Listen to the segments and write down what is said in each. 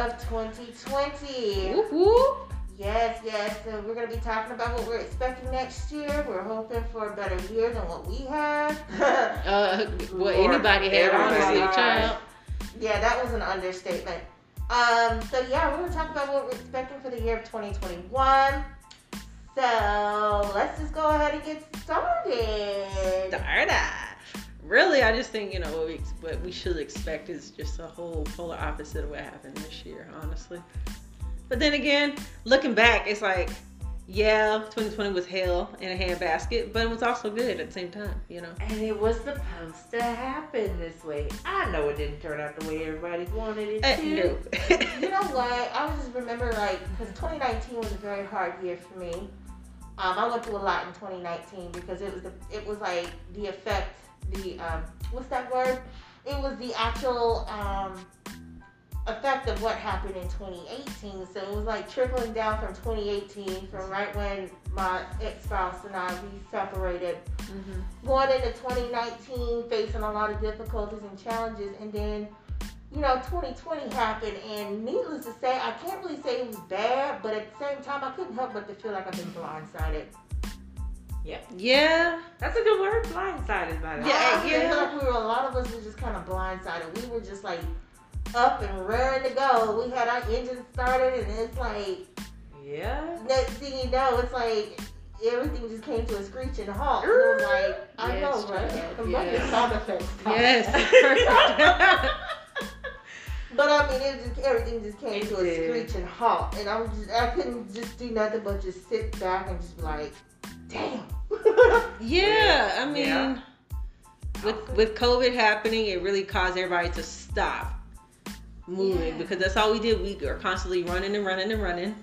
of 2020. Whoop, whoop. Yes, yes. So we're gonna be talking about what we're expecting next year. We're hoping for a better year than what we had. Uh, what anybody had honestly, everybody. child. yeah, that was an understatement. Um, so yeah, we're gonna talk about what we're expecting for the year of 2021. So let's just go ahead and get started. Starta. Really, I just think you know what we what we should expect is just a whole polar opposite of what happened this year, honestly. But then again, looking back, it's like, yeah, 2020 was hell in a handbasket, but it was also good at the same time, you know. And it was supposed to happen this way. I know it didn't turn out the way everybody wanted it Uh, to. no. You know what? I just remember like because 2019 was a very hard year for me. Um, I went through a lot in 2019 because it was the it was like the effect, the um, what's that word? It was the actual um, effect of what happened in 2018. So it was like trickling down from 2018, from right when my ex spouse and I we separated Mhm. going into 2019 facing a lot of difficulties and challenges and then you know 2020 happened and needless to say i can't really say it was bad but at the same time i couldn't help but to feel like i've been blindsided Yeah, That's a good word. Blindsided by that. Yeah, I yeah. feel like we were a lot of us were just kind of blindsided we were just like up and raring to go we had our engine started and it's like Yeah. next thing you know it's like everything just came to a screeching halt and it was like i Yes, know right child, I'm like yes. sound effects yes. But I mean, it just everything just came It to a did. screeching halt, and I was just I couldn't just do nothing but just sit back and just be like, damn. yeah, I mean, Yeah. with with COVID happening, it really caused everybody to stop moving Yeah. because that's all we did. We are constantly running and running and running,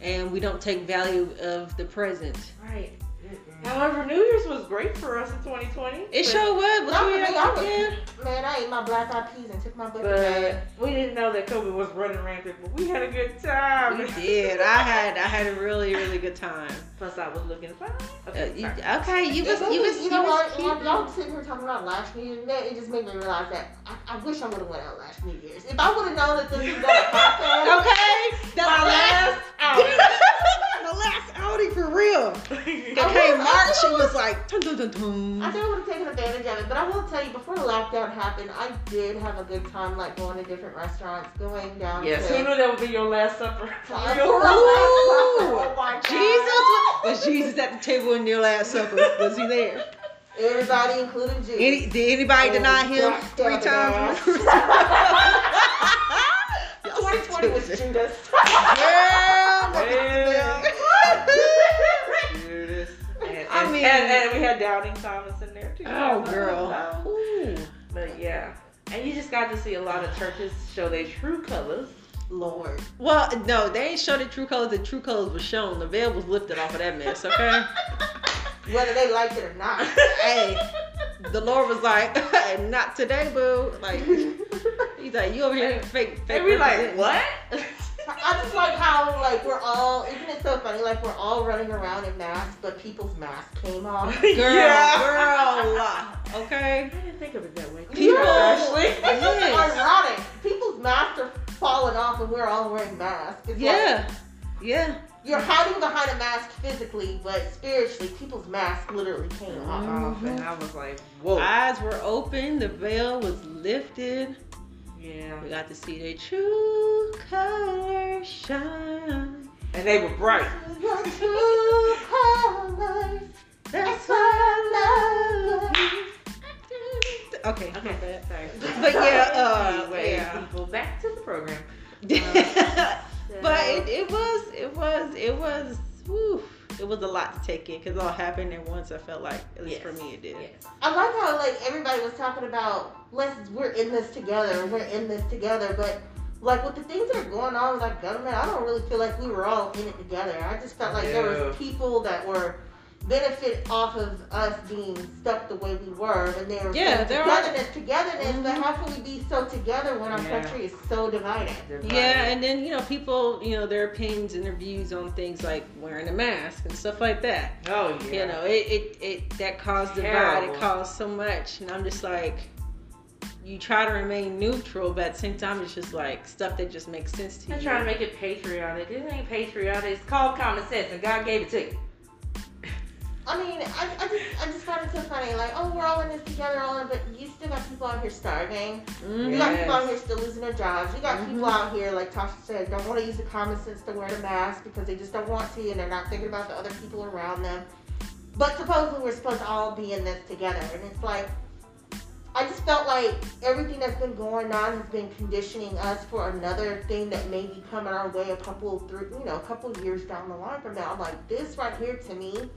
and we don't take value of the present. Right. However, New Year's was great for us in 2020. It but- sure was. But Not you for I was- Man, I ate my black eyed peas and took my butt to. But we didn't know that COVID was running rampant, but we had a good time. We did. I had I had a really really good time. Plus, I was looking fine. Uh, Okay, you, okay, you was It you was me- you know what? y'all sitting here talking about last New Year's, man, it just made me realize that I, I wish I would have went out last New Year's. If I would have known that this was gonna happen, Okay, that's My my last last my last outing for real. I Okay, will- I March it was like dun, dun, dun, dun. I think I would have taken advantage of it, but I will tell you, before the lockdown happened, I did have a good time, like going to different restaurants, going down Yes, to. who knew that would be your last supper? For Your real? last- Oh my God. Jesus was, was Jesus at the table in your last supper? Was he there? Everybody, including Jesus. Any, did anybody Oh, deny him three times? 2020 was stupid. Judas. And, I and- and we had Doubting Thomas in there too. Oh, girl. But yeah, and you just got to see a lot of churches show their true colors. Lord. Well, no, they ain't showed the true colors. The true colors was shown. The veil was lifted off of that mess. Okay. Whether they liked it or not. hey, the Lord was like, "Not today, boo." Like he's like, "You over here fake, fake." And we like, what? I just like how like we're all isn't it so funny like we're all running around in masks but people's masks came off. Girl, Yeah. girl, okay. I didn't think of it that way. People- actually. It's just Yes. ironic. People's masks are falling off and we're all wearing masks. It's like Yeah, yeah. you're hiding behind a mask physically, but spiritually people's masks literally came off. off, and I was like, whoa. Eyes were open. The veil was lifted. Yeah. We got to see their true colors shine. And they were bright. True colors. That's why I love you. Okay, Okay, sorry. But yeah, uh, Anyway, yeah. people, back to the program. but it, it was it was it was whew, it was a lot to take in because it all happened at once. I felt like at least for me it did. Yes. I like how like everybody was talking about let's we're in this together, we're in this together, but like with the things that are going on with our government, I don't really feel like we were all in it together. I just felt like there No. was people that were benefit off of us being stuck the way we were, and there was Yeah, some there are- togetherness, togetherness. But Mhm. how can we be so together when our Yeah. country is so divided? Yeah, and then you know people, you know their opinions and their views on things like wearing a mask and stuff like that. Oh yeah. You know, it, it, it that caused divide. It caused so much, and I'm just like, you try to remain neutral, but at the same time, it's just like stuff that just makes sense to I'm you. trying to make it patriotic. This ain't patriotic. It's called common sense, and God gave it to you. I mean, I, I just I just find it so funny. Like, oh, we're all in this together, all in, but you still got people out here starving. Mhm. You got people out here still losing their jobs. You got people Mhm. out here, like Tasha said, don't want to use the common sense to wear the mask because they just don't want to, and they're not thinking about the other people around them. But supposedly we're supposed to all be in this together, and it's like I just felt like everything that's been going on has been conditioning us for another thing that may be coming our way a couple through, you know, a couple years down the line from now. I'm like, this right here to me,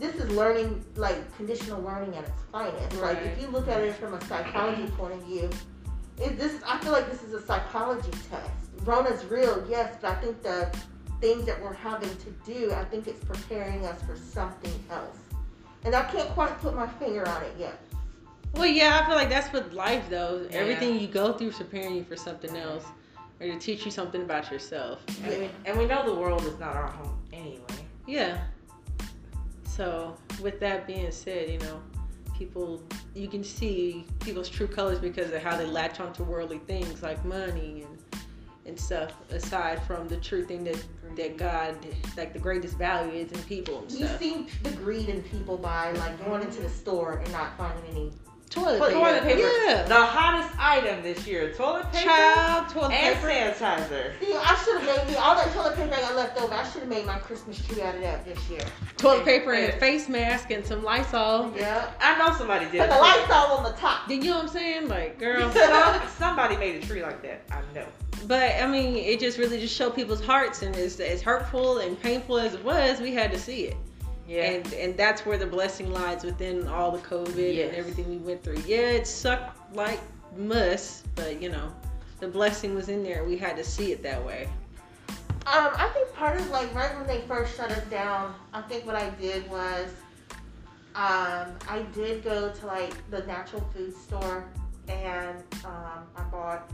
this is learning, like conditional learning at its finest. Like if you look at it from a psychology point of view, it, this I feel like this is a psychology test. Rona's real, yes, but I think the things that we're having to do, I think it's preparing us for something else. And I can't quite put my finger on it yet. Well, yeah, I feel like that's what life though. Yeah. Everything you go through is preparing you for something else, or to teach you something about yourself. And, we, and we know the world is not our home anyway. Yeah. So, with that being said, you know, people, you can see people's true colors because of how they latch onto worldly things like money and and stuff. Aside from the true thing that that God, like the greatest value is in people and You see the greed in people by like going into the store and not finding any. Toilet But paper. toilet paper, Yeah. the hottest item this year, toilet paper Child toilet and paper. sanitizer. See, I should have made me all that toilet paper I got left over. I should have made my Christmas tree out of that this year. Toilet paper and a face mask and some Lysol. Yeah. I know somebody did. Put the. Lysol on the top. Did you know what I'm saying? Like, girl. Somebody made a tree like that. I know. But I mean, it just really just showed people's hearts, and as, as hurtful and painful as it was, we had to see it. Yeah. And and that's where the blessing lies within all the COVID Yes. and everything we went through. Yeah, it sucked like muss, but you know, the blessing was in there. We had to see it that way. Um, I think part of like right when they first shut us down, I think what I did was, um, I did go to like the natural food store and um, I bought.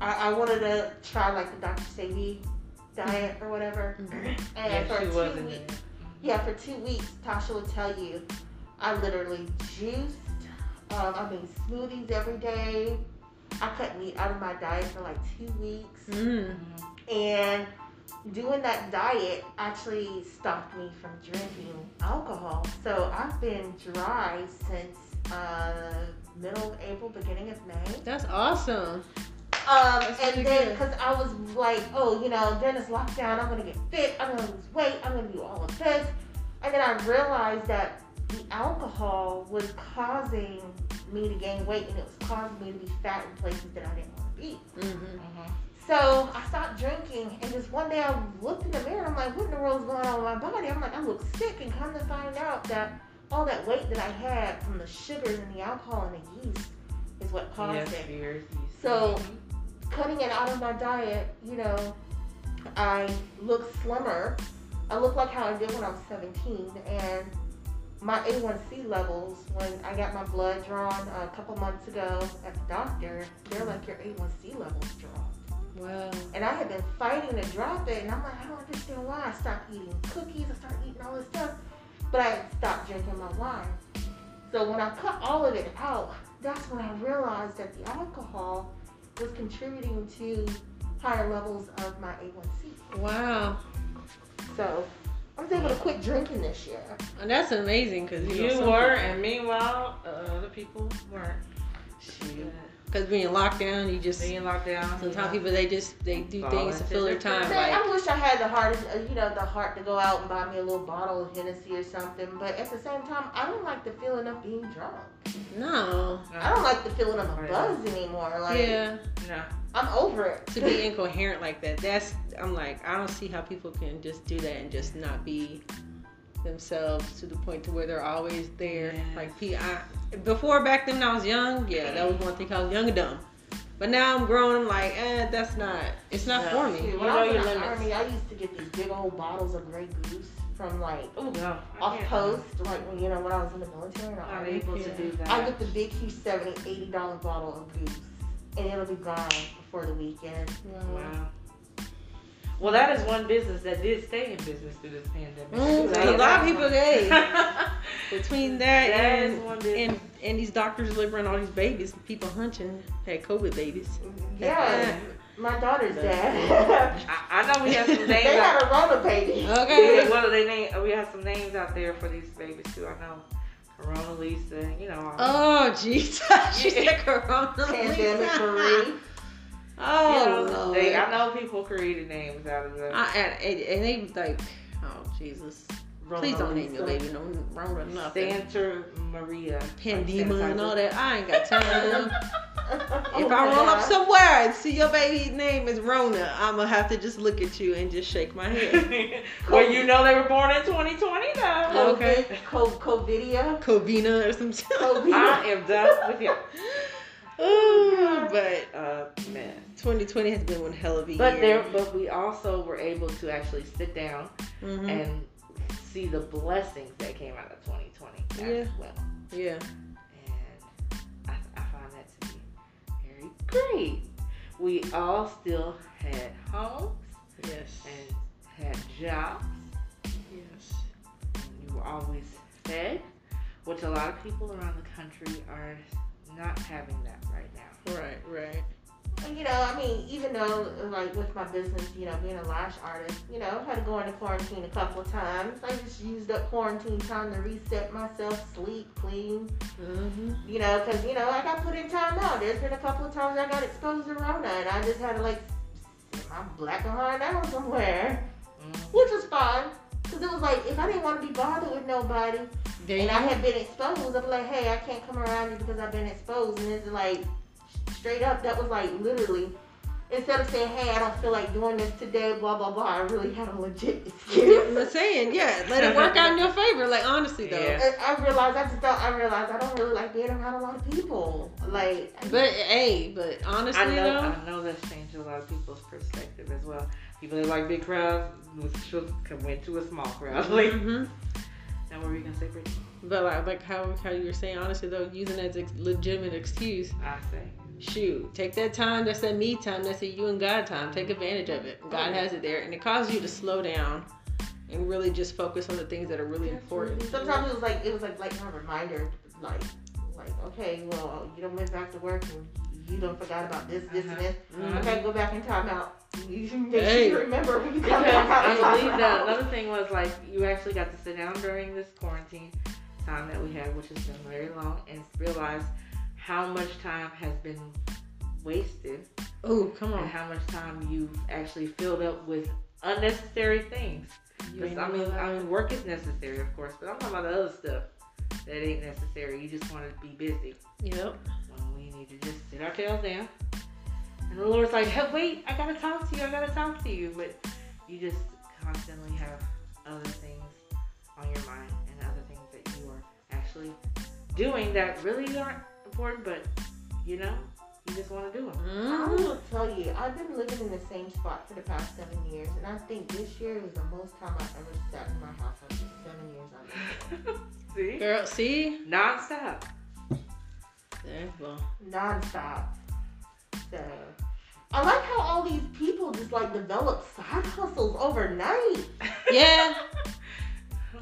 I, I wanted to try like the Dr. Sebi diet or whatever, and yeah, for she two wasn't weeks, there. Yeah, for two weeks, Tasha would tell you, I literally juiced. Um, I made smoothies every day. I cut meat out of my diet for like two weeks. Mm. And doing that diet actually stopped me from drinking alcohol. So I've been dry since uh, middle of April, beginning of May. That's awesome. Um, and then because I was like, oh, you know, during this lockdown, I'm gonna get fit, I'm gonna lose weight, I'm gonna do all of this, and then I realized that the alcohol was causing me to gain weight, and it was causing me to be fat in places that I didn't want to be. hmm So I stopped drinking, and just one day I looked in the mirror. I'm like, what in the world's going on with my body? I'm like, I look sick, and come to find out that all that weight that I had from the sugars and the alcohol and the yeast is what caused Yes, it. fears, So cutting it out of my diet, you know, I look slimmer. I look like how I did when I was 17, and my A1C levels when I got my blood drawn a couple months ago at the doctor, they're like your A1C levels dropped. Wow. And I had been fighting to drop it, and I'm like, I don't understand why. I stopped eating cookies, I started eating all this stuff, but I stopped drinking my wine. So when I cut all of it out, that's when I realized that the alcohol was contributing to higher levels of my A1C. Wow. So I was able to quit drinking this year. And that's amazing because you, You know, were, people- and meanwhile, uh, other people weren't. Shoot. Because being locked down, you just Being locked down. sometimes people they just they do Fall things to fill their time. Man, Like I wish I had the heart, uh, you know, the heart to go out and buy me a little bottle of Hennessy or something. But at the same time, I don't like the feeling of being drunk. no, I don't like the feeling of a Right. buzz anymore. Like yeah, No. I'm over it. to be incoherent like that. That's I'm like I don't see how people can just do that and just not be themselves to the point to where they're always there. Yes. Like P, I, before back then when I was young, yeah, that was one thing I was young and dumb. But now I'm grown. I'm like, eh, that's not. It's not No. for Shoot, me. when You I know was in your the limits. army, I used to get these big old bottles of Grey Goose from like Oh no. Off post, like when you know when I was in the military. And Not army. able to do that. I get the big, huge 70 80 dollar bottle of Goose, and it'll be gone before the weekend. Wow. Wow. Well, that is one business that did stay in business through this pandemic. Mm, a lot of people, hey, between that That is and and and these doctors delivering all these babies, people hunting had COVID babies. Yeah, my daughter's dad. I, I know we have some names. they out, had a Rona baby. Okay. Yeah, are they name? We have some names out there for these babies too. I know, Corona Lisa. You know. Oh Jesus! she said Corona. Pandemic Marie. Oh you know, Lord. they, I know people created names out of the. I, and, and, and they like, oh Jesus! Please don't name your baby no wrong or nothing. Santa Maria. Pandema and all that. I ain't got time. Oh if my I roll up somewhere and see your baby's name is Rona, I'm gonna have to just look at you and just shake my head. well, you know they were born in 2020 though. COVID, Okay. Co- COVIDia. Covina or something. COVID. I am done with you. Ooh, but Uh, man. 2020 has been one hell of a But year. there, but we also were able to actually sit down Mhm. and see the blessings that came out of 2020 as Yeah. well. yeah. And I, I find that to be very great. We all still had homes Yes. and had jobs. Yes. And you were always fed, which a lot of people around the country are not having that right now. Right. Right. You know, I mean, even though, like, with my business, you know, being a lash artist, you know, I had to go into quarantine a couple of times. I just used up quarantine time to reset myself, sleep, clean, Mm-hmm. you know, because, you know, I got put in time out. There's been a couple of times I got exposed to Rona, and I just had to, like, my black and hard down somewhere, Mm. which was fine. Because it was like, if I didn't want to be bothered with nobody, There and I had been exposed, I'm like, hey, I can't come around you because I've been exposed. And it's like, straight up, that was like literally, instead of saying, hey, I don't feel like doing this today, blah, blah, blah, I really had a legit excuse. I'm saying, yeah, let it work out in your favor. Like honestly though. Yeah. And I realized, I just don't, I realized I don't really like being around a lot of people. Like, But hey, but honestly I know, though, I know that's changed a lot of people's perspective as well. People that like big crowds should come into a small crowd. Like, Mhm. now what were you gonna say, Brittany? But like, like how how you were saying, honestly though, using that as a legitimate excuse. I say. Shoot, take that time. That's that me time. That's a you and God time. Take advantage of it. God has it there, and it causes you to slow down and really just focus on the things that are really important. sometimes it was like, it was like, like my reminder, like, like, okay, well, you don't went back to work and you don't forgot about this, this, and this. Mhm. Okay, go back in timeout. You should make Hey. sure you remember when you come Because back out I believe that another thing was like you actually got to sit down during this quarantine time that we had, which has been very long, and realize how much time has been wasted Oh, come and on. how much time you've actually filled up with unnecessary things. I mean, I mean, work is necessary, of course, but I'm talking about the other stuff that ain't necessary. You just want to be busy Yep. when we need to just sit our tails down. And the Lord's like, hey, wait, I gotta talk to you, I gotta talk to you. But you just constantly have other things on your mind and other things that you are actually doing that really aren't important, but you know, you just want to do them. I Mhm. will tell you, I've been living in the same spot for the past seven years, and I think this year is the most time I've ever sat in my house after seven years I've lived See? Girl, see? Non-stop. There, well, there. Non-stop. So, I like how all these people just like develop side hustles overnight. yeah.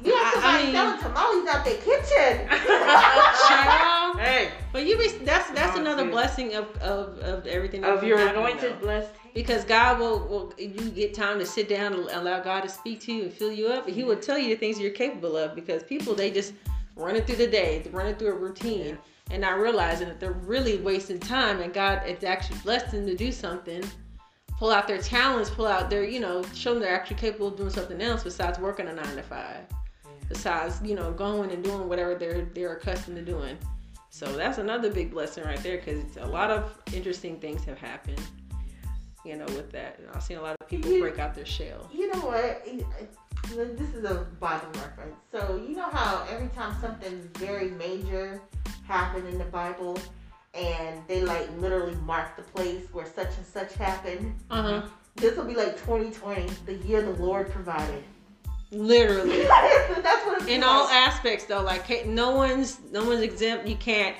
You have I- I somebody mean- selling tamales out their kitchen. Child. hey, But you be that's that's another dude. blessing of, of, of everything that's of your happening, anointed, though. blessed. Because God will, will you get time to sit down and allow God to speak to you and fill you up. He will tell you the things you're capable of because people they just running through the day, running through a routine and not realizing that they're really wasting time and God it's actually blessed them to do something. Pull out their talents, pull out their, you know, show them they're actually capable of doing something else besides working a nine to five. Besides, you know, going and doing whatever they're they're accustomed to doing. So that's another big blessing right there because a lot of interesting things have happened you know, with that. And I've seen a lot of people You- break out their shell. You know what? This is a Bible reference. So you know how every time something very major happened in the Bible, and they like literally mark the place where such and such happened. Uh huh. This will be like 2020, the year the Lord provided. Literally. That's what it's In all aspects, though, like no one's no one's exempt. You can't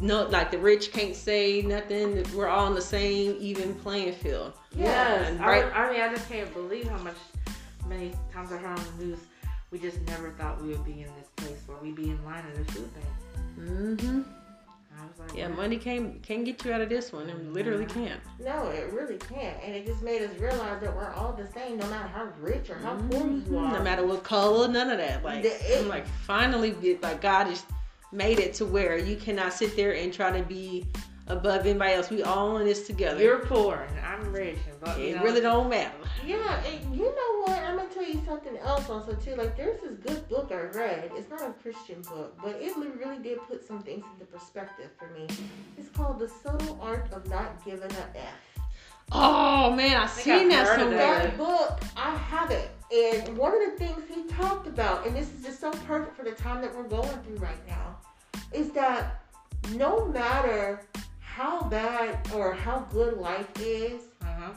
no, like the rich can't say nothing. We're all on the same even playing field. Yes, I, right- I mean, I just can't believe how much, many times I heard on the news, we just never thought we would be in this place where we'd be in line at the food bank. Mm-hmm. I was like, Yeah, what? money can't can't get you out of this one. It literally can't. No, it really can't. And it just made us realize that we're all the same, no matter how rich or how poor Mhm. you are. No matter what color, none of that. Like The- I'm like finally, get- like God just made it to where you cannot sit there and try to be above anybody else. We all in this together. You're poor I'm rich, but it know, really don't matter. Yeah, and you know what? I'm gonna tell you something else also too. Like there's this good book I read. It's not a Christian book, but it really did put some things into perspective for me. It's called The Subtle Art of Not Giving a F. Oh man, I think I've seen that heard of somewhere. That book, I have it. And one of the things he talked about, and this is just so perfect for the time that we're going through right now, is that no matter how bad or how good life is, Uh-huh.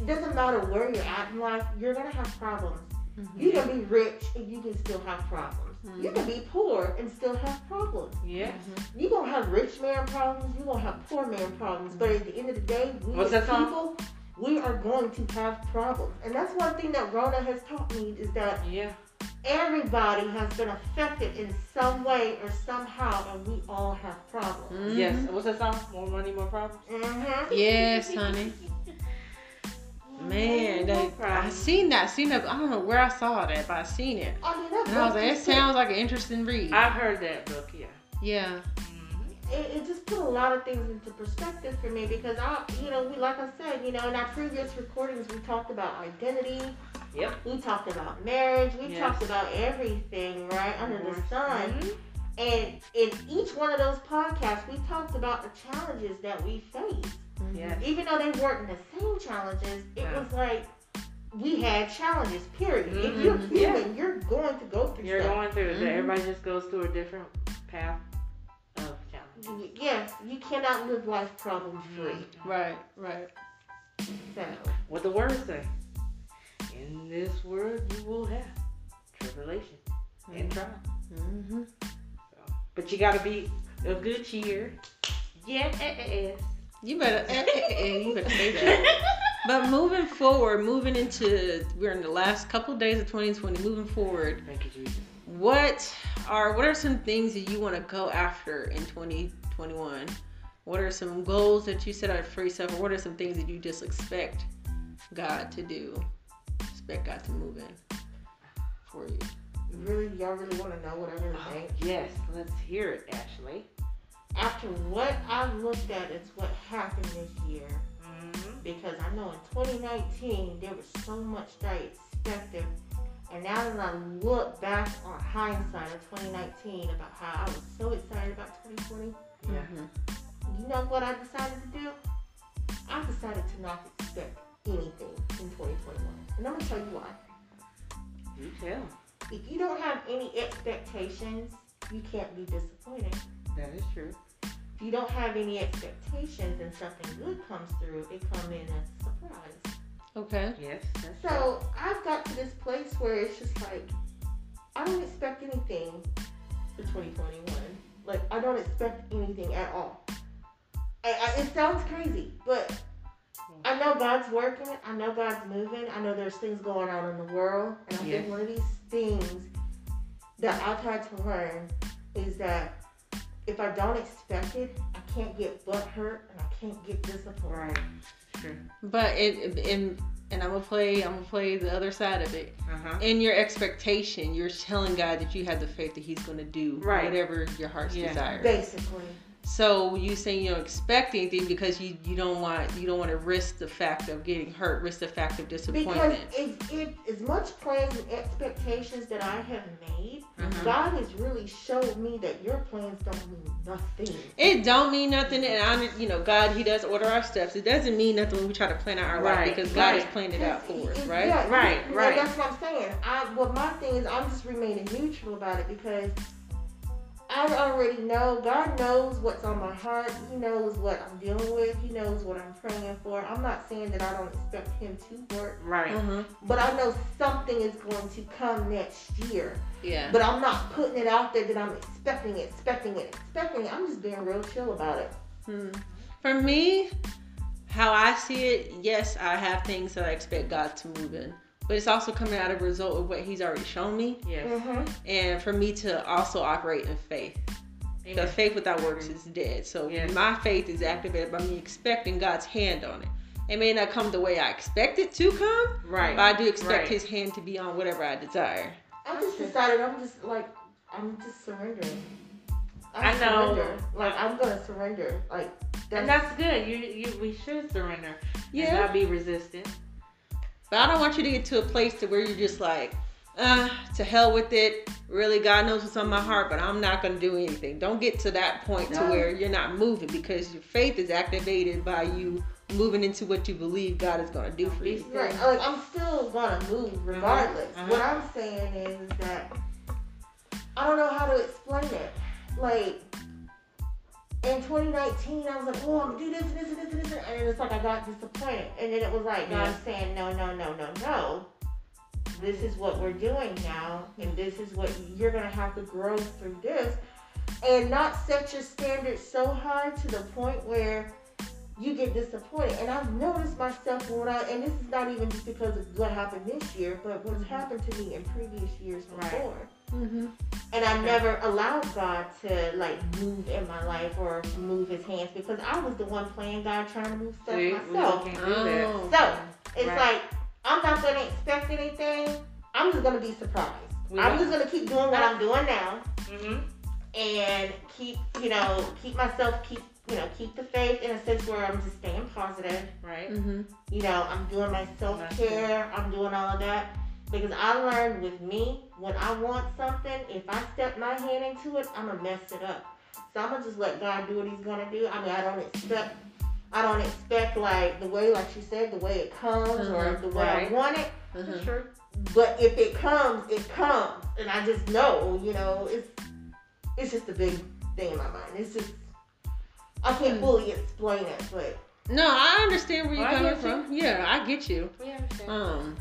it doesn't matter where you're at in life, you're gonna have problems. Mhm. You can be rich and you can still have problems. You Mhm. can be poor and still have problems. Yeah. You gonna have rich man problems. You gonna have poor man problems. But at the end of the day, we What's as that song? people, we are going to have problems. And that's one thing that Rona has taught me is that Yeah. Everybody has been affected in some way or somehow, and we all have problems. Mhm. Yes. What's that song? More money, more problems. Mm-hmm. Yes, honey. Man, they, I seen that. Seen that. I don't know where I saw that, but I seen it. I mean, that And I was like, it sounds like an interesting read. I've heard that book. Yeah. Yeah. Mhm. it, it just put a lot of things into perspective for me because I, you know, we like I said, you know, in our previous recordings we talked about identity, Yep. we talked about marriage, we Yes. talked about everything right under the sun, Mhm. and in each one of those podcasts we talked about the challenges that we face. Yes. Even though they weren't the same challenges, it Yeah. was like we had challenges. Period. If Mhm. you're Yeah. you're going to go through You're stuff. going through it. Mhm. Everybody just goes through a different path of challenges. Yes, you cannot live life problem free. Right. Right. So. What the word say? In this world you will have tribulation and trial. Mm-hmm. So, but you gotta be of good cheer. Yes. You better. eh, eh, eh, you better say that. But moving forward, moving into we're in the last couple days of 2020. Moving forward, Thank you, Jesus. what are what are some things that you want to go after in 2021? What are some goals that you set out for yourself, or what are some things that you just expect God to do? Expect God to move in for you. Really, y'all really want to know what I really think? Yes, let's hear it, Ashley. After what I've looked at, it's what happened this year. Mm-hmm. Because I know in 2019 there was so much that I expected, and now that I look back on hindsight of 2019 about how I was so excited about 2020, Yeah. Mhm. you know what I decided to do? I decided to not expect anything in 2021, and I'm gonna tell you why. You tell. If you don't have any expectations, you can't be disappointed. That is true. If you don't have any expectations and something good comes through, it comes in as a surprise. Okay. Yes, that's true. So I've got to this place where it's just like I don't expect anything for 2021. Like I don't expect anything at all. I, I, it sounds crazy, but I know God's working. I know God's moving. I know there's things going on in the world, and I Yes. think one of these things that I've had to learn is that if I don't expect it, I can't get butt hurt and I can't get disappointed. Right. True. But it and and I'm gonna play. I'm gonna play the other side of it. Uh-huh. In your expectation, you're telling God that you have the faith that He's gonna do Right. whatever your heart's Yeah. desire. Basically. So you saying you don't expect anything because you, you don't want you don't want to risk the fact of getting hurt, risk the fact of Because disappointment. if, if as much plans and expectations that I have made, Mhm. God has really showed me that your plans don't mean nothing. It don't mean nothing, and I, you know, God, He does order our steps. It doesn't mean nothing when we try to plan out our Right, life because God right. has planned it out for us, right? Yeah, Right, right. That's what I'm saying. I well, my thing is I'm just remaining neutral about it because I already know. God knows what's on my heart. He knows what I'm dealing with. He knows what I'm praying for. I'm not saying that I don't expect Him to work, Right. Mm-hmm. but I know something is going to come next year. Yeah. But I'm not putting it out there that I'm expecting it, expecting it, expecting it. I'm just being real chill about it. Hmm. For me, how I see it, yes, I have things that I expect God to move in, but it's also coming out of a result of what He's already shown me, Yes. Mm-hmm. and for me to also operate in faith. Because faith without works is dead. So Yes. my faith is activated by me expecting God's hand on it. It may not come the way I expect it to come, Right. but I do expect Right. His hand to be on whatever I desire. I just decided I'm just like I'm just surrendering. I know. Surrender. Like I'm gonna surrender. Like and that's good. You you we should surrender and Yeah. not be resistant. But I don't want you to get to a place to where you're just like, uh, to hell with it. Really, God knows what's on my heart, but I'm not gonna do anything. Don't get to that point to where you're not moving because your faith is activated by you moving into what you believe God is gonna do for you. Right. Like I'm still gonna move regardless. Uh-huh. What I'm saying is that I don't know how to explain it. Like in 2019, I was like, oh, I'm gonna do this and this and this and this, and it's like I got disappointed, and then it was like God Yeah. saying, no, no, no, no, no. This is what we're doing now, and this is what you're gonna have to grow through this, and not set your standards so high to the point where you get disappointed. And I've noticed myself when I, and this is not even just because of what happened this year, but what's happened to me in previous years Right. before. Mm-hmm. And I never allowed God to like move in my life or move His hands because I was the one playing God trying to move stuff See, we myself. can't do that. Oh. So it's Right. like I'm not gonna expect anything. I'm just gonna be surprised. We I'm don't- just gonna keep doing what I'm doing now Mm-hmm. and keep, you know, keep myself, keep, you know, keep the faith in a sense where I'm just staying positive. Right. Mm-hmm. You know, I'm doing my self care. I'm doing all of that because I learned with me when I want something, if I step my hand into it, I'm gonna mess it up. So I'm gonna just let God do what He's gonna do. I mean, I don't expect, I don't expect like the way, like she said, the way it comes or Mhm. the way Right. I want it. Mm-hmm. Sure. But if it comes, it comes, and I just know, you know, it's it's just a big thing in my mind. It's just I can't Hmm. fully explain it, but No, I understand where you're I coming get you. from. Yeah, I get you. We understand. Um,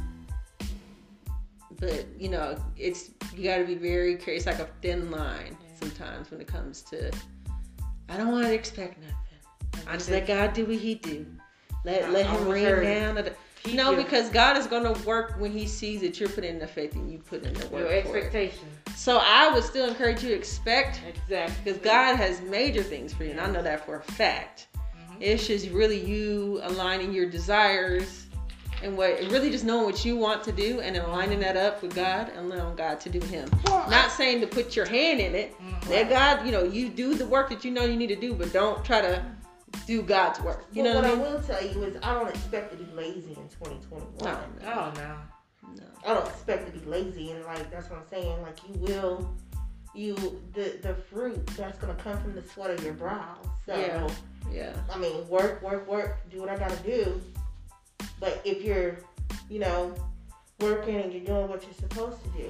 but you know, it's you got to be very careful. It's like a thin line Yeah. sometimes when it comes to. I don't want to expect nothing. I just let God do what He do. Let I let Him always rain heard down. No, your, because God is gonna work when He sees that you're putting in the faith and you put in the work. your expectation. So I would still encourage you to expect Exactly. because God has major things for you, and I know that for a fact. Mhm. It's just really you aligning your desires and what really just knowing what you want to do and then lining that up with God and allowing God to do Him. Not saying to put your hand in it. Mhm. Let God, you know, you do the work that you know you need to do, but don't try to do God's work. You but know what what I I mean? will tell you is I don't expect to be lazy in 2021. No, Oh no. no. I don't expect to be lazy, and like that's what I'm saying. Like you will, you the the fruit that's gonna come from the sweat of your brow. So Yeah. Yeah. I mean, work, work, work. Do what I gotta do. But if you're, you know, working and you're doing what you're supposed to do,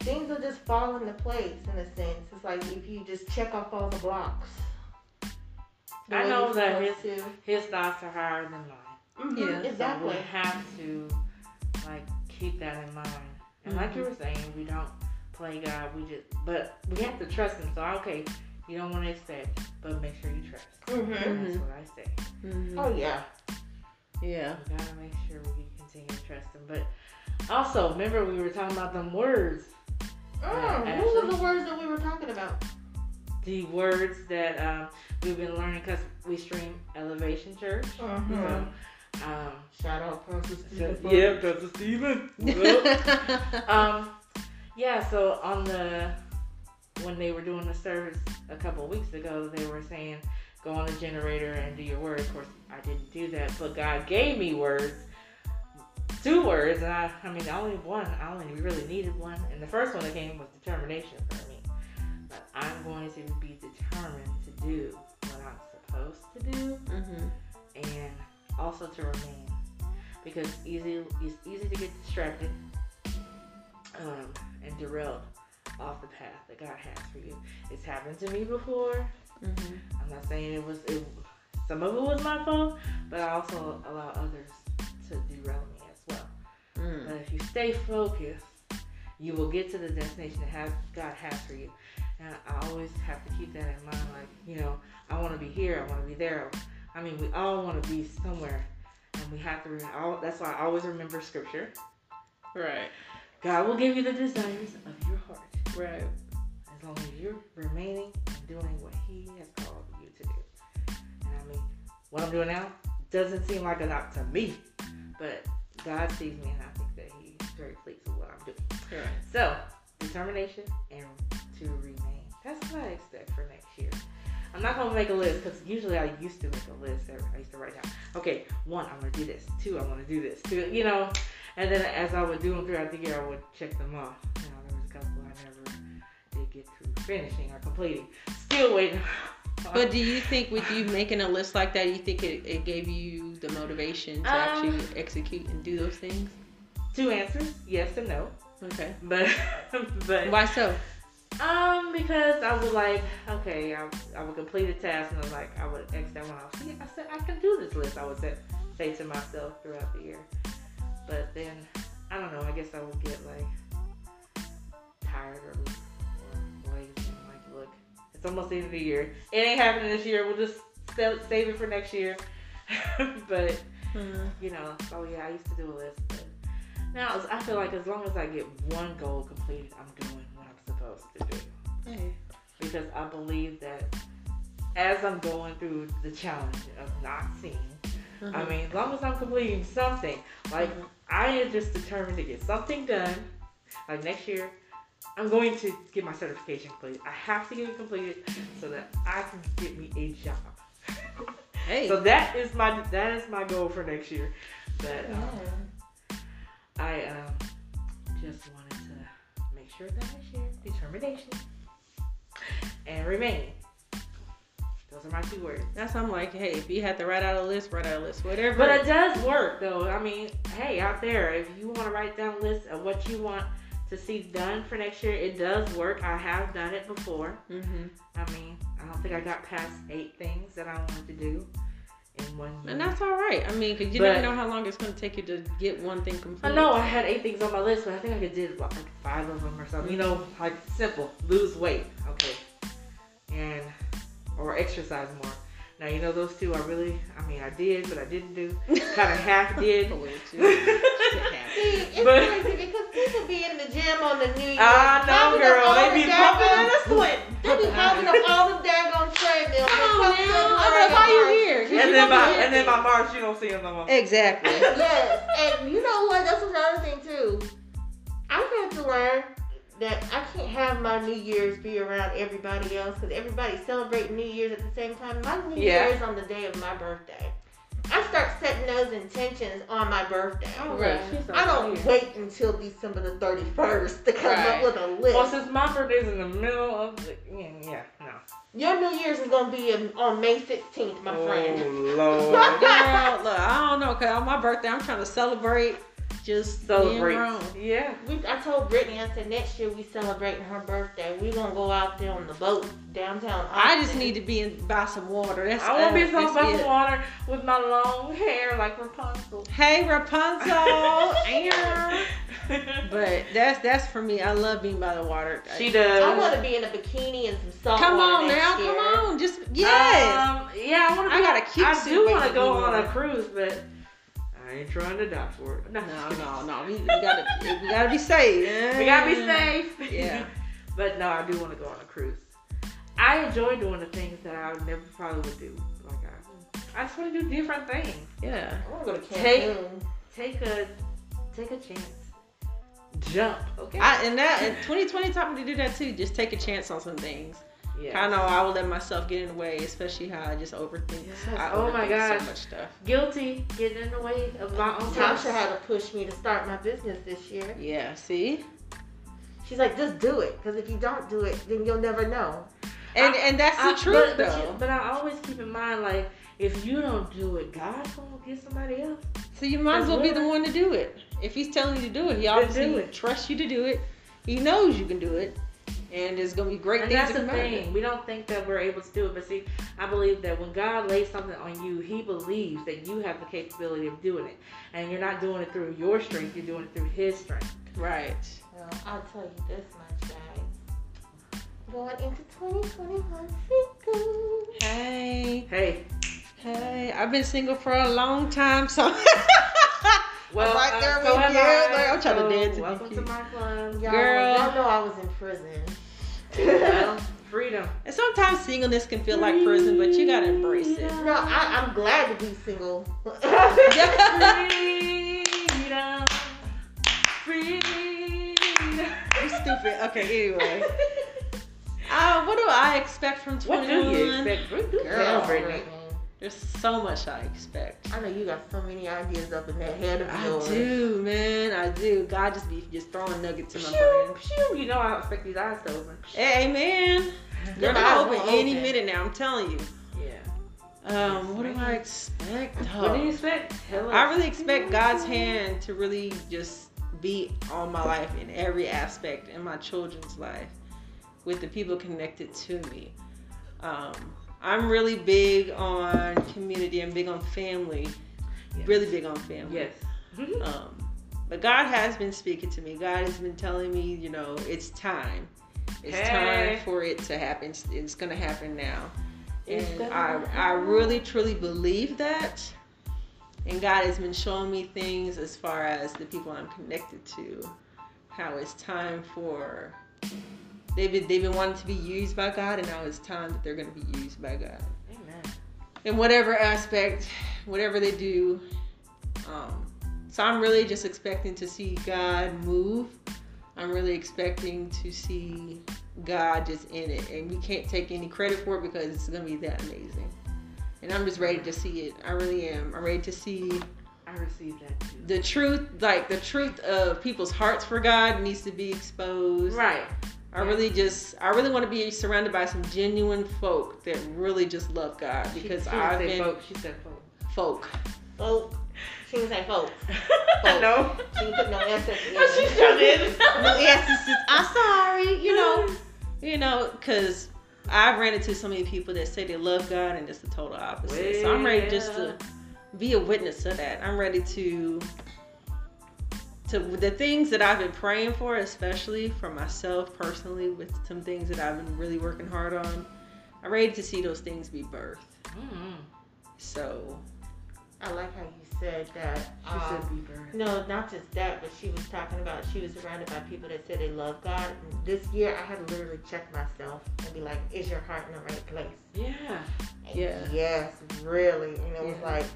things will just fall into place in a sense. It's like if you just check off all the blocks. The I know that supposed to. His thoughts are higher than mine. Mhm, Yeah. So we have to like keep that in mind. And like you were saying, we don't play God. We just, but we have to trust Him. So okay, you don't want to expect, but make sure you trust. Mm-hmm. That's what I say. Mhm. Oh yeah. Yeah. We gotta make sure we continue to trust Him. But also, remember we were talking about them words, Mm, what were the words that we were talking about? The words that um, we've been learning because we stream Elevation Church. So, um, Shout out, Pastor Steven. yeah, Pastor Steven. um, yeah, so on the when they were doing the service a couple of weeks ago, they were saying go on the generator and do your word. Of course, I didn't do that, but God gave me words, two words, and I, I mean, I only one. I only really needed one, and the first one that came was determination. I'm going to be determined to do what I'm supposed to do Mhm. and also to remain because easy it's easy to get distracted um, and derailed off the path that God has for you. It's happened to me before. Mm-hmm. I'm not saying it was. It, some of it was my fault, but I also allow others to derail me as well. Mm. But if you stay focused, you will get to the destination that has, God has for you. And I always have to keep that in mind. Like, you know, I want to be here. I want to be there. I mean, we all want to be somewhere, and we have to. Re- all, that's why I always remember Scripture. Right. God will give you the desires of your heart, Right. as long as you're remaining and doing what He has called you to do. And I mean, what I'm doing now doesn't seem like a lot to me, but God sees me, and I think that He's very pleased with what I'm doing. Right. So, determination and to remain. That's what I expect for next year. I'm not gonna make a list because usually I used to make a list. every- I used to write down, okay, one, I'm gonna do this. Two, I want to do this. Two, you know. And then as I would do them throughout the year, I would check them off. You know, there was a couple I never did get to finishing or completing. Still waiting. But do you think with you making a list like that, you think it, it gave you the motivation to Um, actually execute and do those things? two answers, yes and no. Okay. But but Why so? Um, because I was like, okay, I, I would complete a task and I'm like, I would X that one off. See, I said, I can do this list, I would say, say to myself throughout the year. But then, I don't know, I guess I would get like tired or, or lazy like, look, it's almost the end of the year. It ain't happening this year, we'll just sa- save it for next year. but, Mm. you know, so yeah, I used to do a list. But now, I feel like as long as I get one goal completed, I'm doing supposed to do because I believe that as I'm going through the challenge of not seeing, I Mhm. mean, as long as I'm completing something, like Mhm. I am just determined to get something done. Like next year, I'm going to get my certification completed. I have to get it completed so that I can get me a job. Hey. So that is my that is my goal for next year. But um, I um, just wanted to make sure that I share determination and remain. Those are my two words. That's I'm like, hey, if you had to write out a list, write out a list, whatever. But it does work though. I mean, hey, out there, if you want to write down a list of what you want to see done for next year, it does work. I have done it before. hmm I mean, I don't think I got past eight things that I wanted to do in one year. And that's all right. I mean, because you But- never know how long it's going to take you to get one thing complete. I know I had eight things on my list, but I think I could did like five of them or something. You know, like simple, lose weight, okay, and or exercise more. Now you know those two. I really, I mean, I did, but I didn't do. Kind of half did. A little too. Shit happens. See, it's But- crazy because people be in the gym on the New Year's. I know, pumping up girl. all They the be pumping and a sweat. They be pumping up all the daggone treadmills. Come They on come to now. the I'm like, why you here? 'Cause And you then gonna by here. and then by March, you don't see them no more. Exactly. yes, and you know what? That's another thing too. I've had to learn that I can't have my New Year's be around everybody else because everybody's celebrating New Year's at the same time. My New Yeah. Year's on the day of my birthday. I start setting those intentions on my birthday. Oh, right. so I don't wait until December the 31st to come Right. up with a list. Well, since my birthday's in the middle of the yeah, yeah no. Your New Year's is gonna be in, on May 16th, my friend. Oh lord. Girl, look, I don't know, cause on my birthday I'm trying to celebrate just Celebrate. being grown. Yeah. We, I told Brittany, I said next year we celebrating her birthday. We gonna go out there on the boat downtown. I just need to be in buy some water. That's I want to be uh, some that's bucket it. water with my long hair like Rapunzel. Hey Rapunzel, Ew. but that's that's for me. I love being by the water. she does. I want to be in a bikini and some salt come water on next now, year. come on, just yes. Um, yeah, I want to. I got a cute I suit do want to go on a cruise, but I ain't trying to die for it. no, no, no. We, we gotta we gotta be safe. We gotta be safe. Yeah. but no, I do want to go on a cruise. I enjoy doing the things that I never probably would do. Like I, I just want to do different things. Yeah. I want to go to Take- Cancun. Take a, take a chance. Jump. Okay. I, and that and 2020 taught me to do that too. Just take a chance on some things. Yeah. I know I will let myself get in the way, especially how I just overthink. Yes. Oh I Oh my overthink gosh. so much stuff. Guilty. Getting in the way of my own Tasha had to push me to start my business this year. Yeah. See. She's like, just do it, because if you don't do it, then you'll never know. And I- and that's the I- truth but, but, though. you- but I always keep in mind, like, if you don't do it, God's gonna get somebody else. So you might as well be the one to do it. If he's telling you to do it, he obviously trusts you to do it. He knows you can do it. And it's gonna be great And things that's that the come out thing. We don't think that we're able to do it, but see, I believe that when God lays something on you, He believes that you have the capability of doing it, and you're not doing it through your strength. You're doing it through His strength. Right. Well, I'll tell you this much, guys. Going into 2021 single. Hey, Hey, hey, I've been single for a long time, so. well, right uh, there so with have you. I. Like, I'm trying to dance and Welcome to my club. Y'all, Girl. y'all know I was in prison. Well, freedom. And sometimes singleness can feel like prison, but you gotta embrace it. No, I, I'm glad to be single. Freedom. Freedom. You stupid. Okay, anyway. Uh, what do I expect from What 21? do you expect? Bring- do Girl, Brittany. There's so much I expect. I know you got so many ideas up in that head of I yours. do, man. I do. God just be just throwing nuggets in my brain. Phew, phew, You know I expect these eyes to open. Hey, man. They're gonna open any open. minute now. I'm telling you. Yeah. Um, what do I expect? What do you expect? Tell us. I really expect God's hand to really just be on my life in every aspect in my children's life with the people connected to me. Um, I'm really big on community. I'm big on family. Yes. Really big on family. Yes. Um, but God has been speaking to me. God has been telling me, you know, it's time. It's Hey. time for it to happen. It's, it's gonna happen now. It's And gonna I, I really truly believe that. And God has been showing me things as far as the people I'm connected to, how it's time for they've been they've been wanting to be used by God, and now it's time that they're going to be used by God Amen. in whatever aspect, whatever they do. Um, so I'm really just expecting to see God move. I'm really expecting to see God just in it, and we can't take any credit for it because it's gonna be that amazing. And I'm just ready to see it. I really am. I'm ready to see I received that too. the truth, like the truth of people's hearts for God needs to be exposed. Right. I really just, I really want to be surrounded by some genuine folk that really just love God because she I've been folk. She said folk. folk. Folk. She didn't say folk. I know. She didn't put no S at Oh, she sure did. No, ancestors. I'm sorry, you know, you know, because I've ran into so many people that say they love God and it's the total opposite. So I'm ready just to be a witness of that. I'm ready to to the things that I've been praying for, especially for myself personally, with some things that I've been really working hard on. I'm ready to see those things be birthed. Mm-hmm. So I like how you said that. She um, said be bird. No, not just that, but she was talking about she was surrounded by people that said they love God. And this year, I had to literally check myself and be like, "Is your heart in the right place?" Yeah. And Yeah. Yes, really. And it was like,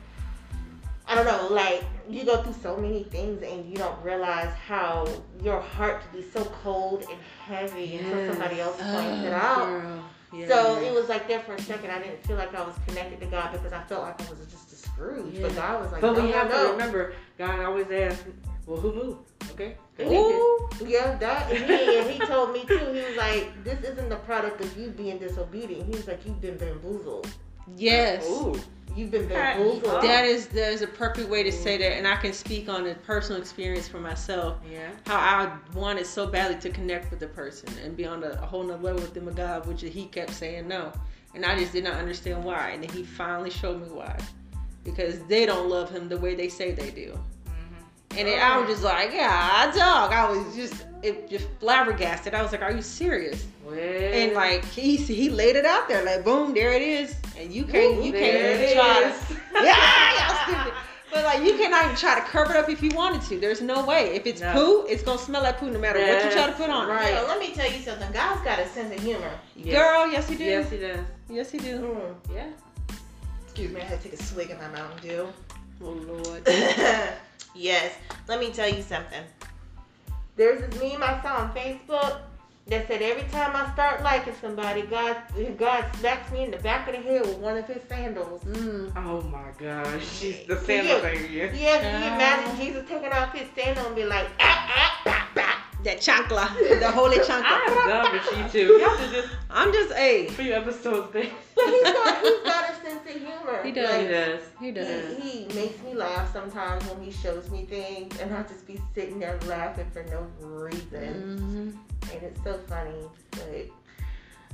I don't know, like you go through so many things and you don't realize how your heart can be so cold and heavy until somebody else points it oh, out. girl. Yeah. So it was like there for a second. I didn't feel like I was connected to God because I felt like I was just a Scrooge. But Yeah. God was like, But no, we no, have to remember, God always asks, well, who moved? Okay? Ooh. Yeah, that and he, and he told me too. He was like, "This isn't the product of you being disobedient." He was like, "You've been bamboozled. Yes. Ooh. You've been Right. Oh. bamboozled." That is that is a perfect way to say that, and I can speak on a personal experience for myself. Yeah. How I wanted so badly to connect with the person and be on a, a whole nother level with them of God, which he kept saying no, and I just did not understand why. And then he finally showed me why, because they don't love him the way they say they do. And then I was just like, yeah, dog. I was just it just flabbergasted. I was like, are you serious? Well, And like he he laid it out there, like boom, there it is, and you can't you can't even try to yeah, y'all stupid. But like you cannot even try to cover it up if you wanted to. There's no way. If it's No. poo, it's gonna smell like poo no matter what you try to put on. it. Right. Yeah, let me tell you something. God's got a sense of humor. Yes. Girl, yes he do. Yes, he does. Yes he do. Mm. Yeah. Excuse me, I had to take a swig of my Mountain Dew. Oh Lord. yes, let me tell you something. There's this meme I saw on Facebook that said every time I start liking somebody, God God smacks me in the back of the head with one of his sandals. Mm. Oh my gosh. She's the Can sandal you- thing again. Yeah, can you imagine Jesus taking off his sandal and be like, ah, ah, ah, ah. That chancla, the holy I chancla. am done with you too. Y'all should just I'm just a. few episodes back. But he's got, he's got a sense of humor. He does. He does. He does. He, he makes me laugh sometimes when he shows me things, and I'll just be sitting there laughing for no reason. Mm-hmm. and it's so funny. But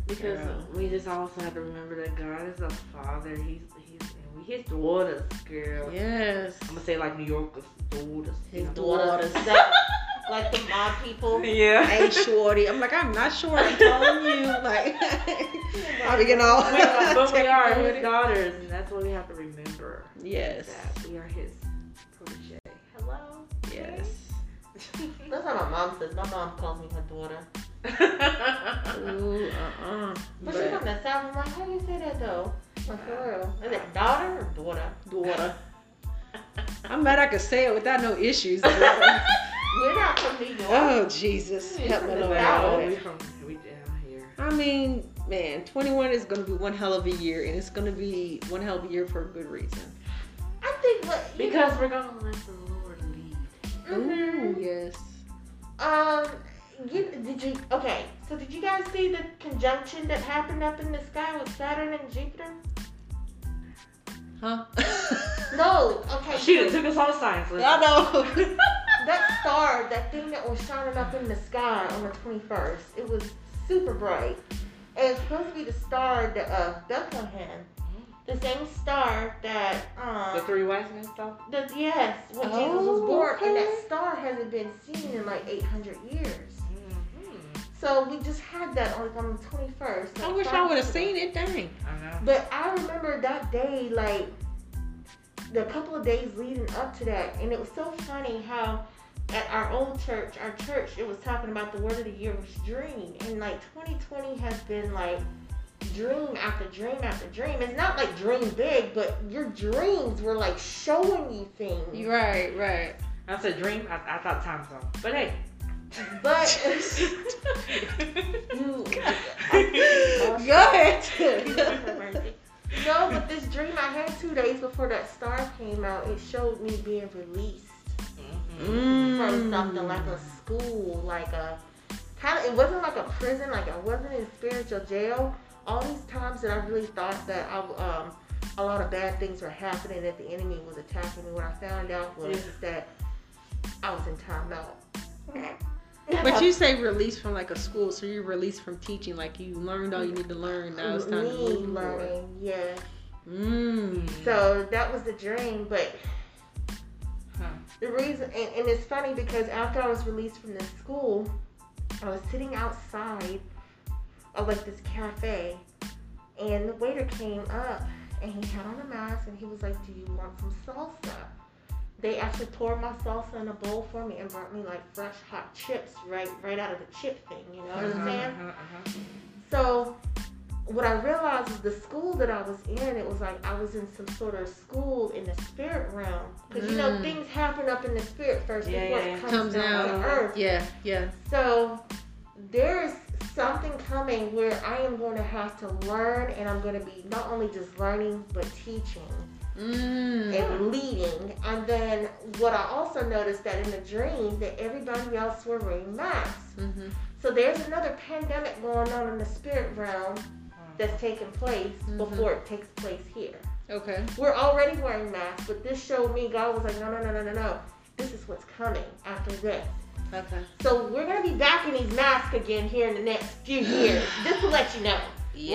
Because Girl. we just also have to remember that God is a father. He's he's and we his daughters, girl. Yes. I'm gonna say like New Yorkers, daughters. you His know. daughters. that, like the mob people. Yeah. Hey, shorty. I'm like, I'm not sure. I'm calling you. Like, I'll be getting all. We are- but we are technical his daughters, and that's what we have to remember. Yes. That we are his protege. Hello. Yes. That's how my mom says. My mom calls me her daughter. Ooh, uh-uh. But she's from the south. I'm like, how do you say that though? Like for real. Is it daughter or daughter? daughter. I'm mad I could say it without no issues. We're not from New York. oh Jesus, help me From Lord. South. we from we down here. I mean, man, 21 is gonna be one hell of a year, and it's gonna be one hell of a year for a good reason. I think what you Because we're gonna let the Lord lead. Mhm. Ooh, yes. Um, you, did you? Okay, so did you guys see the conjunction that happened up in the sky with Saturn and Jupiter? Huh? No. Okay. She so done took us on a science lesson. I know. that star, that thing that was shining up in the sky on the twenty first, it was super bright. And it's supposed to be the star that uh Bethlehem, the same star that um. The three wise men stuff. The, yes, when Jesus Oh, was born, and that star hasn't been seen in like 800 years. Mm-hmm. So we just had that on, on the 21st. I wish I would have seen it. Dang. I know. But I remember that day, like the couple of days leading up to that, and it was so funny how at our old church, our church, it was talking about the word of the year was dream, and like 2020 has been like dream after dream after dream. It's not like dream big, but your dreams were like showing you things. Right, right. That's a dream. I, I thought time zone. But hey. But you, Go ahead. no, but this dream I had two days before that star came out, it showed me being released Mm-hmm. From something like a school, like a kind of. It wasn't like a prison, like I wasn't in spiritual jail. All these times that I really thought that I, um, a lot of bad things were happening, that the enemy was attacking me. What I found out was Yeah. that I was in timeout. But you say release from like a school, so you're released from teaching, like you learned all you need to learn. Now it's time to me move. or- learning, yeah. Mm. So that was the dream, but. The reason, and, and it's funny because after I was released from this school, I was sitting outside of like this cafe, and the waiter came up and he had on a mask and he was like, "Do you want some salsa?" They actually poured my salsa in a bowl for me and brought me like fresh hot chips right right out of the chip thing. You know what I'm Uh-huh, saying? uh-huh, uh-huh. So what I realized is the school that I was in, it was like I was in some sort of school in the spirit realm. Because you know Mm. things happen up in the spirit first Yeah, before yeah, it comes, Comes down down. to earth. Yeah, yeah. So there's something coming where I am going to have to learn and I'm going to be not only just learning but teaching Mm. and leading. And then what I also noticed that in the dream that everybody else were wearing masks. hmm So there's another pandemic going on in the spirit realm that's taking place Mhm. before it takes place here. Okay. We're already wearing masks, but this showed me God was like, no, no, no, no, no, no. This is what's coming after this. Okay. So we're gonna be back in these masks again here in the next few years. Just to let you know.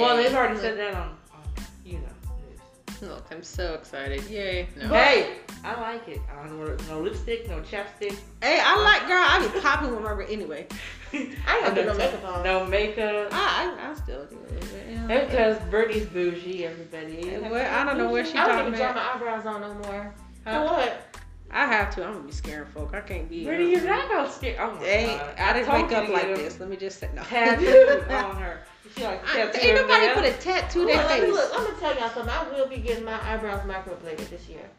Well, they've already said that on, on you know. Look, I'm so excited. Yay. No. Hey, I like it. I don't want no lipstick, no chapstick. Hey, I like girl. I be popping with my anyway. I gonna put no makeup on. No makeup. I I, I still do it. Yeah. That's because Birdie's bougie, everybody. Where- I don't know where she I don't talking even draw about. my eyebrows on no more. Huh? For what? I have to. I'm gonna be scaring folk. I can't be. Birdie, you're not gonna scare. Oh my Hey, god. I didn't wake up like this. Let me just say no. Tattoo on her. She like I, tattoo ain't nobody put a tattoo Look, their face. look, I'm gonna tell y'all something. I will be getting my eyebrows microbladed this year.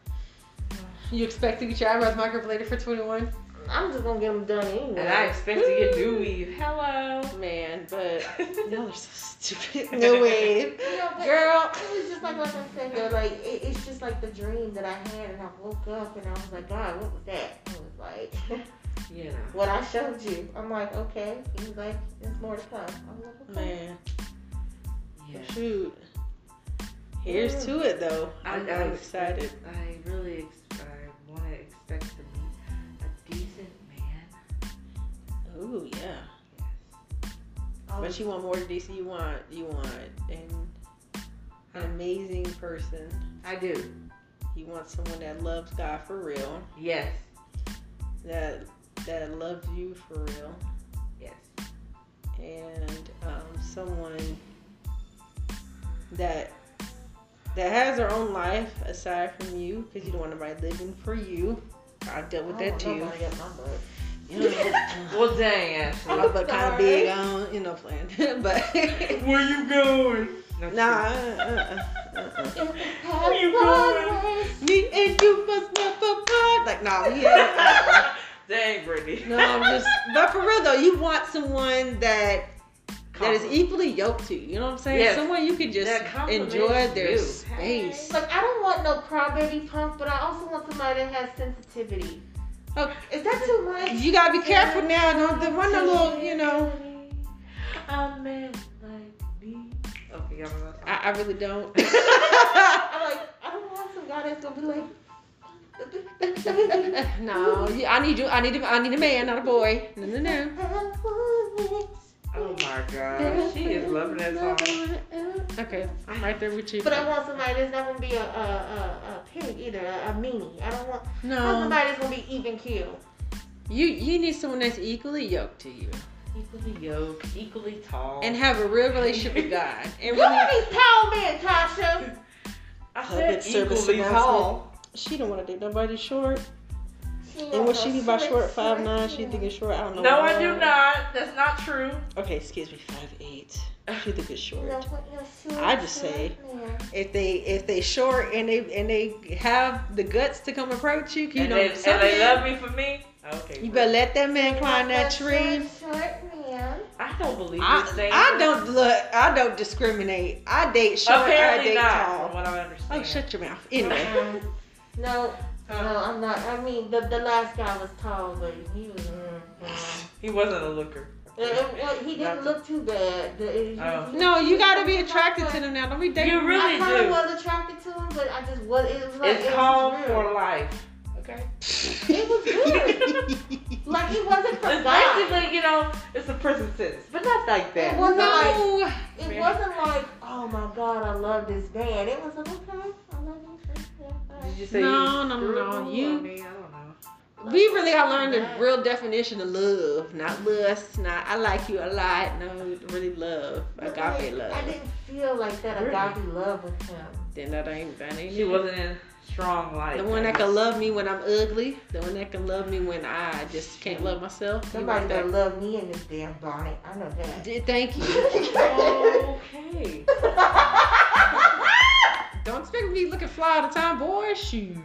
You expect to get your eyebrows microbladed for 21? I'm just gonna get them done anyway. And I expect to get new weave. Hello. Man, but y'all are so stupid. You know, Girl. It was just like like I said, though, like it, it's just like the dream that I had, and I woke up and I was like, God, what was that? It was like You know. what I showed you. I'm like, okay. He was like, there's more to come. I'm like, okay. Man, Yeah. shoot. Here's mm. to it though. I'm, I'm excited. I really ex- I want to expect to Ooh, yeah. Yes. Was- But you want more than DC. You want you want an an amazing person. I do. You want someone that loves God for real. Yes. That that loves you for real. Yes. and um, someone that that has their own life aside from you because you don't want to nobody living for you. I've dealt with that too. You know, Well, dang, Ashley. my butt kind of big. I don't, you know, playing, but Where you going? No, nah. Uh, uh, uh, uh. Where you going? Me and you must never part. Like, no, we ain't. uh-uh. Dang, Brittany. No, I'm just. But for real though, you want someone that that is equally yoked to. You know what I'm saying? Yes. Someone you can just enjoy their you. space. Like I don't want no crybaby punk, but I also want somebody that has sensitivity. Oh, Is that too much? You gotta be careful now. Don't the one of little, you know. A man like me. Okay, y'all know that? I, I really don't. I'm like, I don't want some guy that's gonna be like. no, I need you. I need a, I need a man, not a boy. No, no, no. Oh my god. She is loving that song. Okay, I'm right there with you. But I want somebody that's not gonna be a a, a, a pig either, a, a meanie. I don't want, I want no, somebody that's gonna be even keel. you you need someone that's equally yoked to you Equally yoked, equally tall. and have a real relationship with God and Look really. at these tall men, Tasha. I Public said service equally tall. She don't want to date nobody short. She And what wants she be by short? Five nine. She think it's short. I don't know. No, why. I do not. That's not true. Okay, excuse me. Five eight. She think it's short. You know what your short, I just say- if they if they short and they and they have the guts to come approach you, you and, know they, and they love me for me. Okay. you better let that man climb that tree. Short, short man. I don't believe I, this thing. I don't look. I don't discriminate. I date short. I date not, tall. from what I understand. Oh, shut your mouth. Anyway, Um, no, no, I'm not. I mean, the the last guy was tall, but he was. Mm. He wasn't a looker. It- it- well, he didn't Not- look too bad. The- Oh. no, you gotta be attracted to them now. Don't be dating. You really I kind of was attracted to him, but I just was. It was like It's it called for life. Okay. It was good. like he wasn't from It's basically, you know, it's a prison sentence, but not like It that. wasn't like no. it Man. wasn't like oh my God, I love this band. It was like okay, I love this. Yeah, Did you say No, you no, no, no, you- I mean, I don't know. We really gotta learn the real definition of love, not lust, not I like you a lot. No, really love, But, agape like, love. I didn't feel like that Really? agape love with him. Then that ain't that ain't She it. wasn't in strong light. The one that can love me when I'm ugly, the one that can love me when I just can't love myself. Somebody want better that. love me in this damn bonnet. I know that. D- Thank you. Okay. Don't expect me looking fly all the time, boy. Shoot.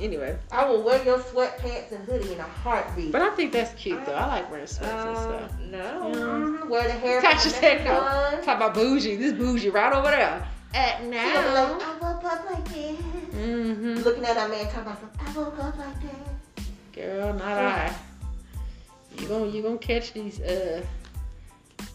Anyway, I will wear your sweatpants and hoodie in a heartbeat. but I think that's cute though. I like wearing sweats and Um, stuff. no. Mhm, wear the hair. Tasha from the said no. Talk about bougie. This bougie right over there. At now. like, I woke up like this. Mm-hmm. Looking at that man talking about something. I woke up like this. Girl, not I. You gon' you gonna catch these uh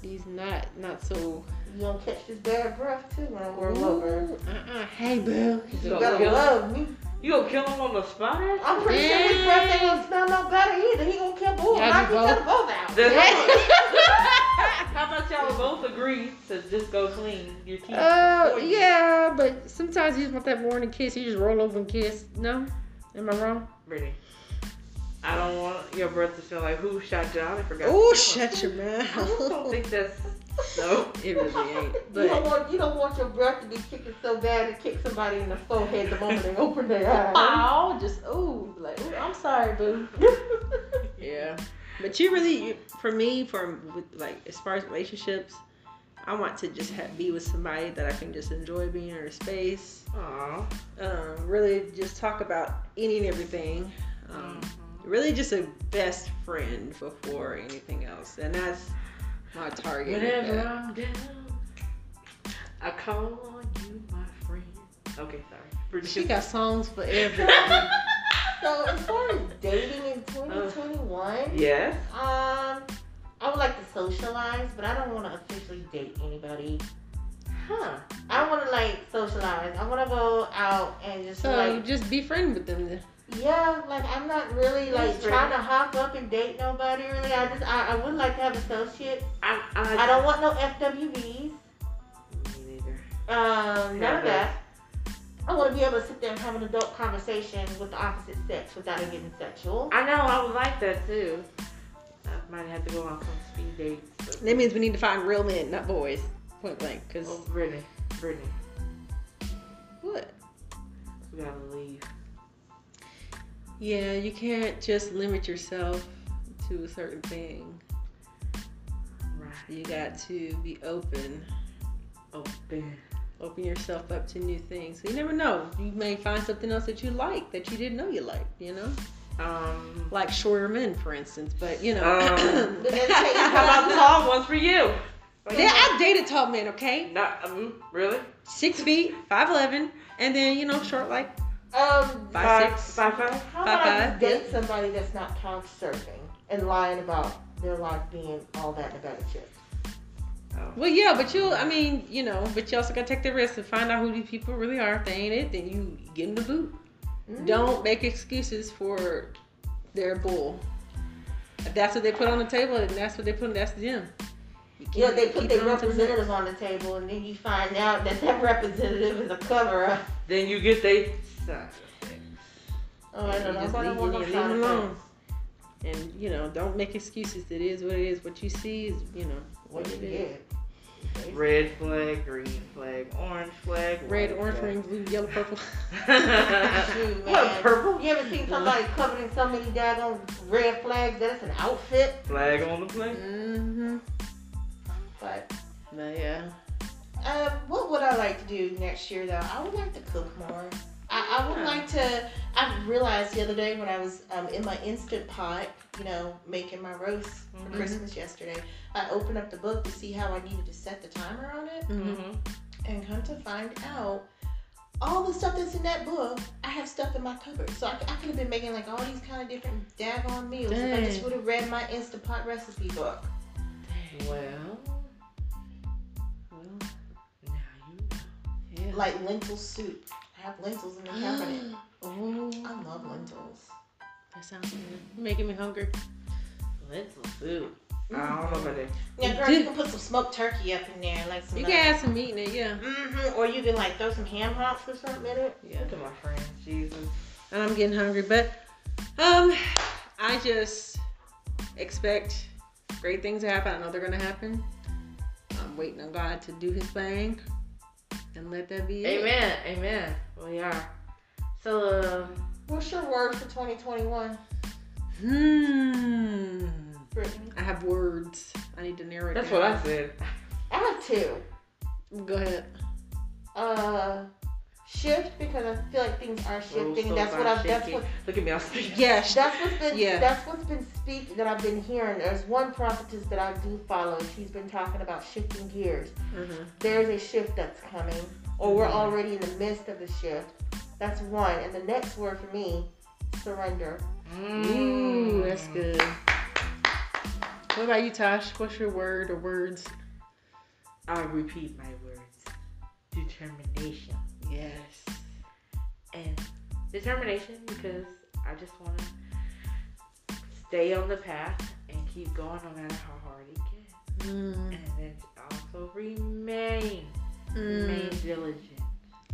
these not not so. You gonna catch this bad breath too when I roll over. Ooh, Uh-uh. Hey, boo. You So better kill- love me. You gonna kill him on the spot? I'm pretty sure his breath ain't gonna smell no better either. He gonna kill both. Y'all Knock do each both? other both out. That's- How about y'all both agree to just go clean your teeth? Uh, before yeah, but sometimes you just want that morning kiss. You just roll over and kiss. No, am I wrong? Brittany, I don't want your breath to smell like who shot you. I forgot. Oh, shut your mouth. I just don't think that's no. It really ain't. you don't But want you don't want your breath to be kicking so bad to kick somebody in the forehead the moment they open their eyes. oh, just ooh, like ooh, I'm sorry, boo. Yeah, but you really, for me, for like as far as relationships, I want to just have, be with somebody that I can just enjoy being in their space. Aw. Um, really, just talk about any and everything. Um, really, just a best friend before anything else, and that's my target. with Whenever. I'm down, I call on you, my friend. Okay, sorry. Brittany, She got songs for everything. So as far as dating in 2021, Yes. um, I would like to socialize, but I don't want to officially date anybody. Huh. I want to like socialize. I want to go out and just so like just be friend with them. Then. Yeah, like I'm not really like Yes, trying Brittany. to hop up and date nobody. Really, I just I, I would like to have associates. I, I, I don't want no FWBs. Me neither. Um, none of that. I want to be able to sit there and have an adult conversation with the opposite sex without it getting sexual. I know, I would like that too. I might have to go on some speed dates. But That means we need to find real men, not boys. Point blank. Cause oh, Brittany, Brittany, what? we gotta leave. Yeah, you can't just limit yourself to a certain thing. Right. You got to be open. Open. Open yourself up to new things. You never know. You may find something else that you like that you didn't know you liked. You know, Um. like shorter men, for instance. But you know, Um, How about the tall ones for you? yeah, I dated tall men. Okay, Not um, really. six feet, five eleven, and then you know, short like Um, five six. five, five. how about five, just date somebody that's not couch surfing and lying about their life being all that in a bag of chips? Oh. Well, yeah, but you, I mean, you know, but you also gotta take the risk and find out who these people really are. If they ain't it, then you get them the boot. Mm. Don't make excuses for their bull. If that's what they put on the table, and that's what they put, that's them. You keep- Yeah, they put keep their it on the next. representative on the table, and then you find out that that representative is a cover up. Then you get they side effect. Oh, I You don't know. I don't leave, want you leave side alone. And you know, don't make excuses. It is what it is. What you see is, you know, What what you it is. get? Red flag, green flag, orange flag, Red, orange, flag. green, blue, yellow, purple. Shoot, what man. purple You ever seen somebody covered in so many daggone red flags that it's an outfit? flag on the plane. mm-hmm. But But yeah. um, what would I like to do next year though? I would like to cook more. I, I would like to. I realized the other day when I was um, in my instant pot, you know, making my roast for Mhm. Christmas yesterday. I opened up the book to see how I needed to set the timer on it, Mm-hmm. Mm-hmm. and come to find out. All the stuff that's in that book, I have stuff in my cupboard. So I, I could have been making like all these kind of different daggone meals if I just would have read my Instant Pot recipe book. Well, Well, now you know. Like lentil soup. I have lentils in the cabinet. oh, I love lentils. that sounds good. You're making me hungry. Lentil soup. I don't know about that. Yeah, girl, you can put some smoked turkey up in there, like some. You can add some meat in it, yeah. Mm-hmm. Or you can like throw some ham hocks or something in it. Yeah. Look at my friend, Jesus. And I'm getting hungry, but um, I just expect great things to happen. I know they're gonna happen. I'm waiting on God to do His thing, and let that be it. Amen. Amen. We are. So, uh, What's your word for 2021, Hmm. Brittany? I have words. I need to narrow it that's down. what I said. I have two. Go ahead. Uh, shift because I feel like things are shifting. Oh, so that's what I've. That's what. Look at me, I'm speaking. Yes. That's what's been. Yeah. That's what's been speak that I've been hearing. There's one prophetess that I do follow. She's been talking about shifting gears. Mhm. There's a shift that's coming, or we're Mhm. already in the midst of the shift. That's one. And the next word for me, surrender. Ooh, that's good. What about you, Tosh? What's your word or words? I repeat my words. Determination. Yes. And determination because I just want to stay on the path and keep going no matter how hard it gets. Mm. And then also remain. Remain Mm. diligent.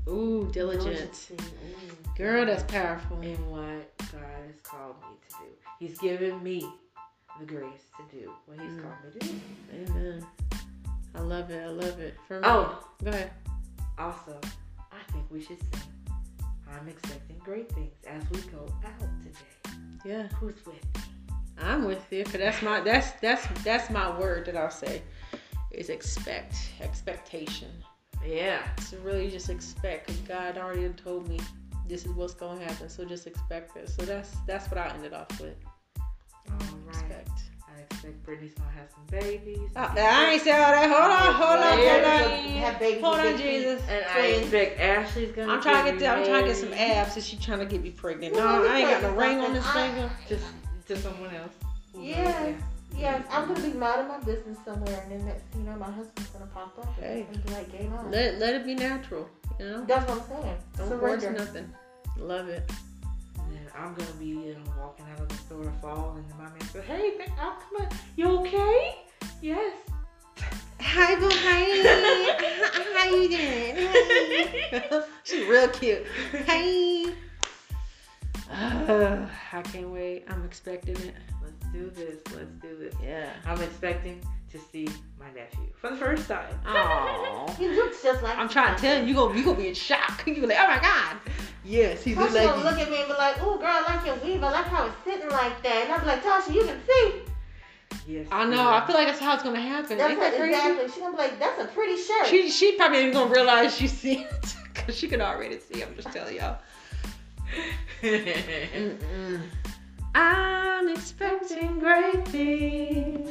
Ooh, diligent. Ooh. Girl, that's powerful. in what God has called me to do. He's given me the grace to do what He's Mm. called me to do. Amen. I love it. I love it. For me. Oh, Go ahead. also, think we should say, I'm expecting great things as we go out today. Yeah. Who's with me? I'm with you. Cause that's my that's that's that's my word that I'll say is expect expectation. Yeah. To really just expect. Cause God already told me this is what's gonna happen. So just expect it. So that's that's what I ended off with. Right. Expect. I Brittany's gonna have some babies. Oh, I ain't say all that. Hold on, hold on, Yeah. hold on. Have babies Hold on. Jesus. and I Twins. expect Ashley's gonna. I'm trying to get. get I'm trying to get some abs, and she trying to get me pregnant. No, I ain't got no ring on this finger. Just to someone else. Yes. Yes, I'm gonna be minding my business somewhere, and then next, you know, my husband's gonna pop up. And Hey. it's gonna be like game on. Let let it be natural. You know. That's what I'm saying. Don't force nothing. Love it. And then I'm gonna be you know, walking out of the store fall, and my man said, "Hey, come on. You okay? Yes. Hi, boo. Hi. How you doing? She's real cute. Hi. Uh, I can't wait. I'm expecting it. Let's do this. Let's do this. Yeah. I'm expecting to see my nephew for the first time. Aww. He looks just like. I'm trying to tell you, you gonna you gonna be in shock. You gonna be like, oh my god. Yes, he looks Tasha like gonna look at me and be like, "Ooh, girl, I like your weave. I like how it's sitting like that." And I'm like, "Tasha, you can see." Yes. I know. I feel like that's how it's gonna happen. That's Ain't that crazy? exactly. She's gonna be like, "That's a pretty shirt." She she probably ain't gonna realize she's seeing it because she can already see. I'm just telling y'all. I'm expecting great things.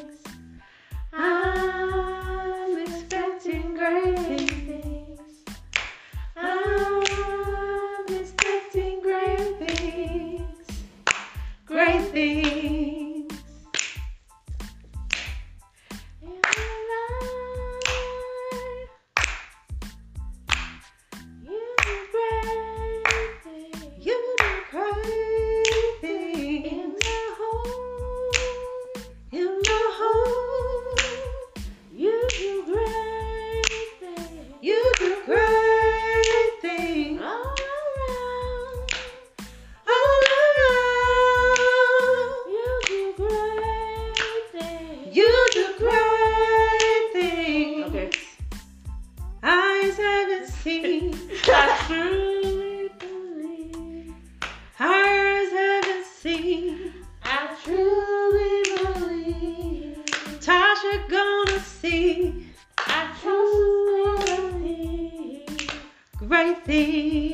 I'm expecting great things. Things. Believe.